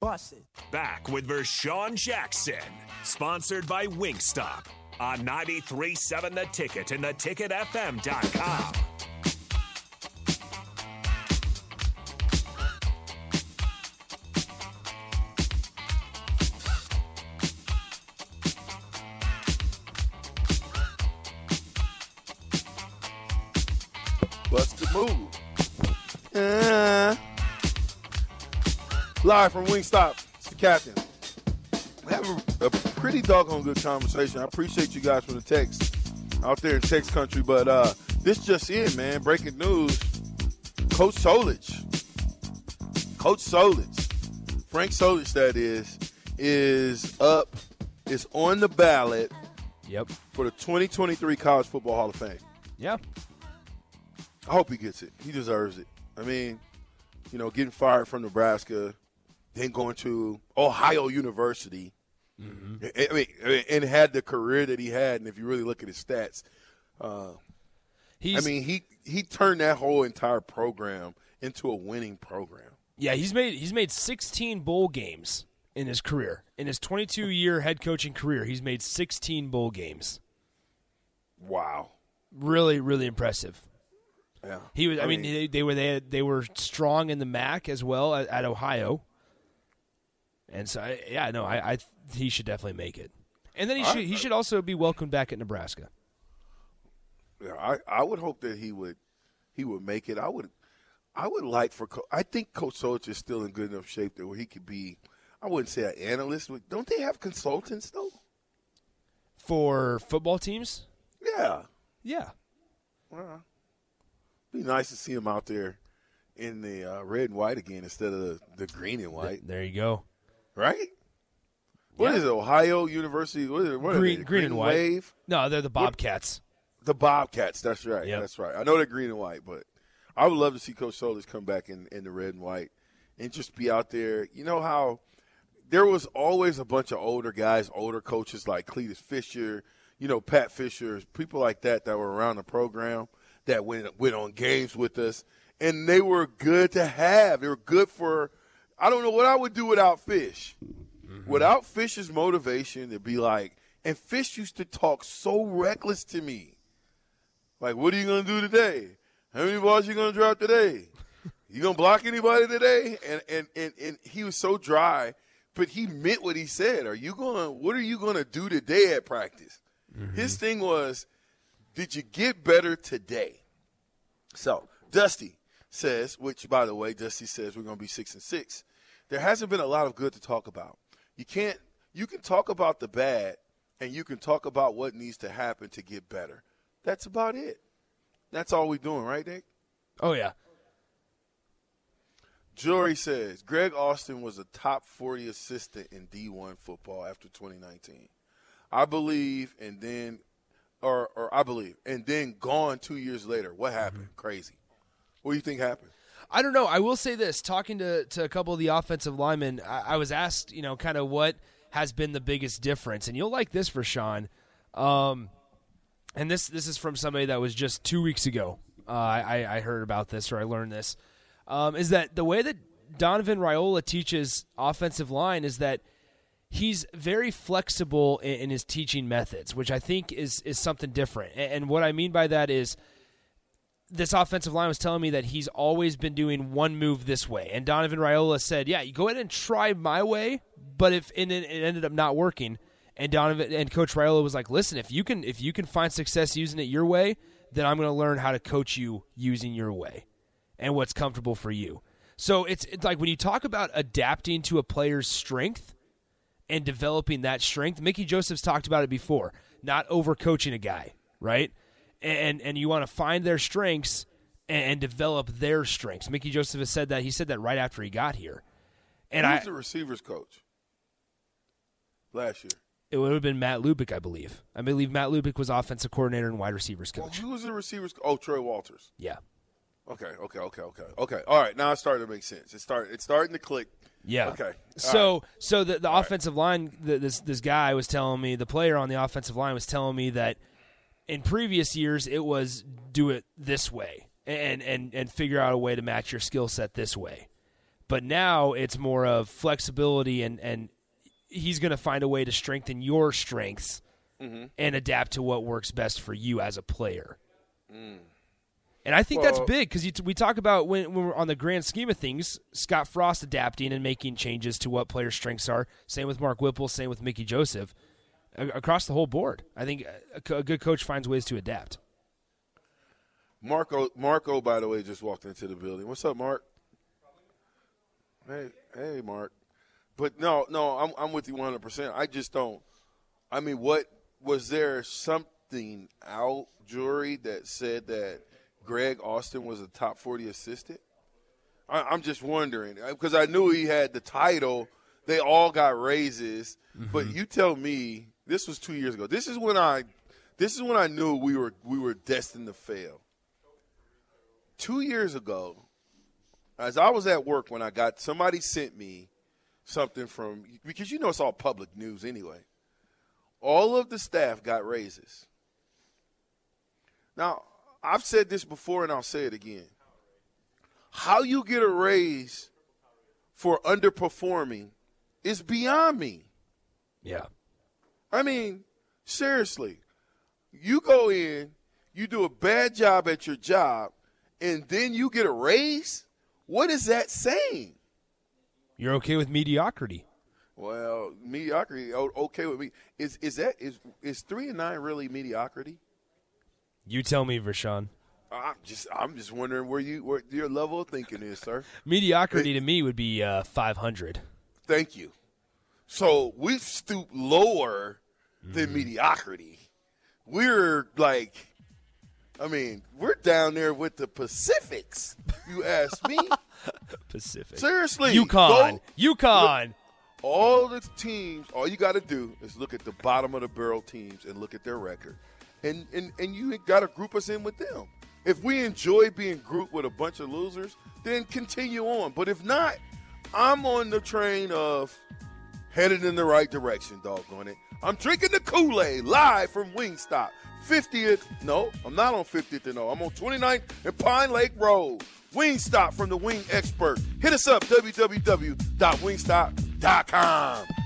Busted. Back with Vershawn Jackson, sponsored by Wingstop on 93.7 The Ticket and theticketfm.com. Busted move. Live from Wingstop, it's the captain. We have a, a pretty doggone good conversation. I appreciate you guys for the text out there in text country, but uh, this just in, man. Breaking news: Coach Solich, Coach Solich, Frank Solich, that is, is up, is on the ballot. Yep. For the 2023 College Football Hall of Fame. Yeah. I hope he gets it. He deserves it. I mean, you know, getting fired from Nebraska, then going to Ohio University. Mm-hmm. I mean, and had the career that he had, and if you really look at his stats, uh, He's, I mean, he he turned that whole entire program into a winning program. Yeah, he's made he's made 16 bowl games in his career. In his 22 year head coaching career, he's made 16 bowl games. Wow. Really, really impressive. Yeah. He was. I, I mean, mean- they, they were they they were strong in the MAC as well at, at Ohio. And so, I- yeah, no, I, I he should definitely make it. And then he I- should he should also be welcomed back at Nebraska. Yeah, I, I would hope that he would he would make it. I would I would like for I think Coach Solich is still in good enough shape that where he could be. I wouldn't say an analyst. Don't they have consultants though? For football teams, Yeah. yeah, Well, be nice to see him out there in the uh, red and white again instead of the, the green and white, there you go. Right? What Yeah. is it? Ohio University? What is? What are Green, they? green, and white. Wave? No, they're the Bobcats. The Bobcats. That's right. Yep. That's right. I know they're green and white, but I would love to see Coach Solich come back in, in the red and white and just be out there. You know how there was always a bunch of older guys, older coaches like Cletus Fischer, you know, Pat Fischer, people like that that were around the program that went went on games with us, and they were good to have. They were good for. I don't know what I would do without Fish. Without Fish's motivation to be like, and Fish used to talk so reckless to me. Like, what are you gonna do today? How many balls you gonna drop today? You gonna block anybody today? And and and, and he was so dry, but he meant what he said. Are you gonna what are you gonna do today at practice? His mm-hmm. thing was, did you get better today? So Dusty says, which by the way, Dusty says we're gonna be six and six. There hasn't been a lot of good to talk about. You can't you can talk about the bad and you can talk about what needs to happen to get better. That's about it. That's all we're doing, right, Nick? Oh yeah, Jory says Greg Austin was a top 40 assistant in D1 football after 2019. I believe, and then, or, or I believe, and then gone two years later. What happened? Mm-hmm. Crazy. What do you think happened? I don't know. I will say this: talking to to a couple of the offensive linemen, I, I was asked, you know, kind of what has been the biggest difference, and you'll like this Vershawn. Um, and this this is from somebody that was just two weeks ago. Uh, I, I heard about this or I learned this. Um, is that the way that Donovan Raiola teaches offensive line is that he's very flexible in, in his teaching methods, which I think is is something different. And, and what I mean by that is this offensive line was telling me that he's always been doing one move this way. And Donovan Raiola said, "Yeah, you go ahead and try my way, but if and it, ended up not working." And Donovan and Coach Raiola was like, "Listen, if you can if you can find success using it your way, then I'm going to learn how to coach you using your way and what's comfortable for you." So it's, it's like when you talk about adapting to a player's strength and developing that strength. Mickey Joseph's talked about it before, not overcoaching a guy, right? And and you want to find their strengths and, and develop their strengths. Mickey Joseph has said that. He said that right after he got here. And I, the receivers coach last year? it would have been Matt Lubick, I believe. I believe Matt Lubick was offensive coordinator and wide receivers Well, coach. who was the receivers? Oh, Troy Walters. Yeah. Okay, okay, okay, okay, okay. All right, now it's starting to make sense. It's start. It's starting to click. Yeah. Okay. All So so the the offensive line the, this this guy was telling me the player on the offensive line was telling me that in previous years it was do it this way and and and figure out a way to match your skill set this way. But now it's more of flexibility and and he's going to find a way to strengthen your strengths mm-hmm. and adapt to what works best for you as a player. Mm. And I think that's big because we talk about when, when we're on the grand scheme of things, Scott Frost adapting and making changes to what players' strengths are. Same with Mark Whipple, same with Mickey Joseph. Across the whole board, I think a, a good coach finds ways to adapt. Marco, Marco, by the way, just walked into the building. What's up, Mark? Hey, hey, Mark. But no, no, I'm I'm with you 100. percent I just don't. I mean, what was there something out Jory that said that Greg Austin was a top 40 assistant? I, I'm just wondering uh, because I knew he had the title. They all got raises, but mm-hmm. you tell me this was two years ago. This is when I, this is when I knew we were we were destined to fail. Two years ago, as I was at work when I got somebody sent me something from because you know it's all public news anyway. All of the staff got raises. Now, I've said this before and I'll say it again. How you get a raise for underperforming is beyond me. Yeah. I mean, seriously. You go in, you do a bad job at your job, and then you get a raise? What is that saying? You're okay with mediocrity. Well, mediocrity okay with me. Is is that is is 3 and 9 really mediocrity? You tell me, Vershawn. I'm just I'm just wondering where you where your level of thinking is, sir. Mediocrity to me would be uh, 500. Thank you. So we've stooped lower than mm. mediocrity. We're like, I mean, we're down there with the Pacifics. You ask me. Pacific. Seriously, UConn. UConn. all the teams, all you got to do is look at the bottom of the barrel teams and look at their record, and and and you got to group us in with them. If we enjoy being grouped with a bunch of losers, then continue on. But if not, I'm on the train of headed in the right direction. Doggone it! I'm drinking the Kool Aid live from Wingstop. 50th, no, I'm not on 50th and no. I'm on 29th and Pine Lake Road. Wingstop from the Wing Expert. Hit us up, www.wingstop.com.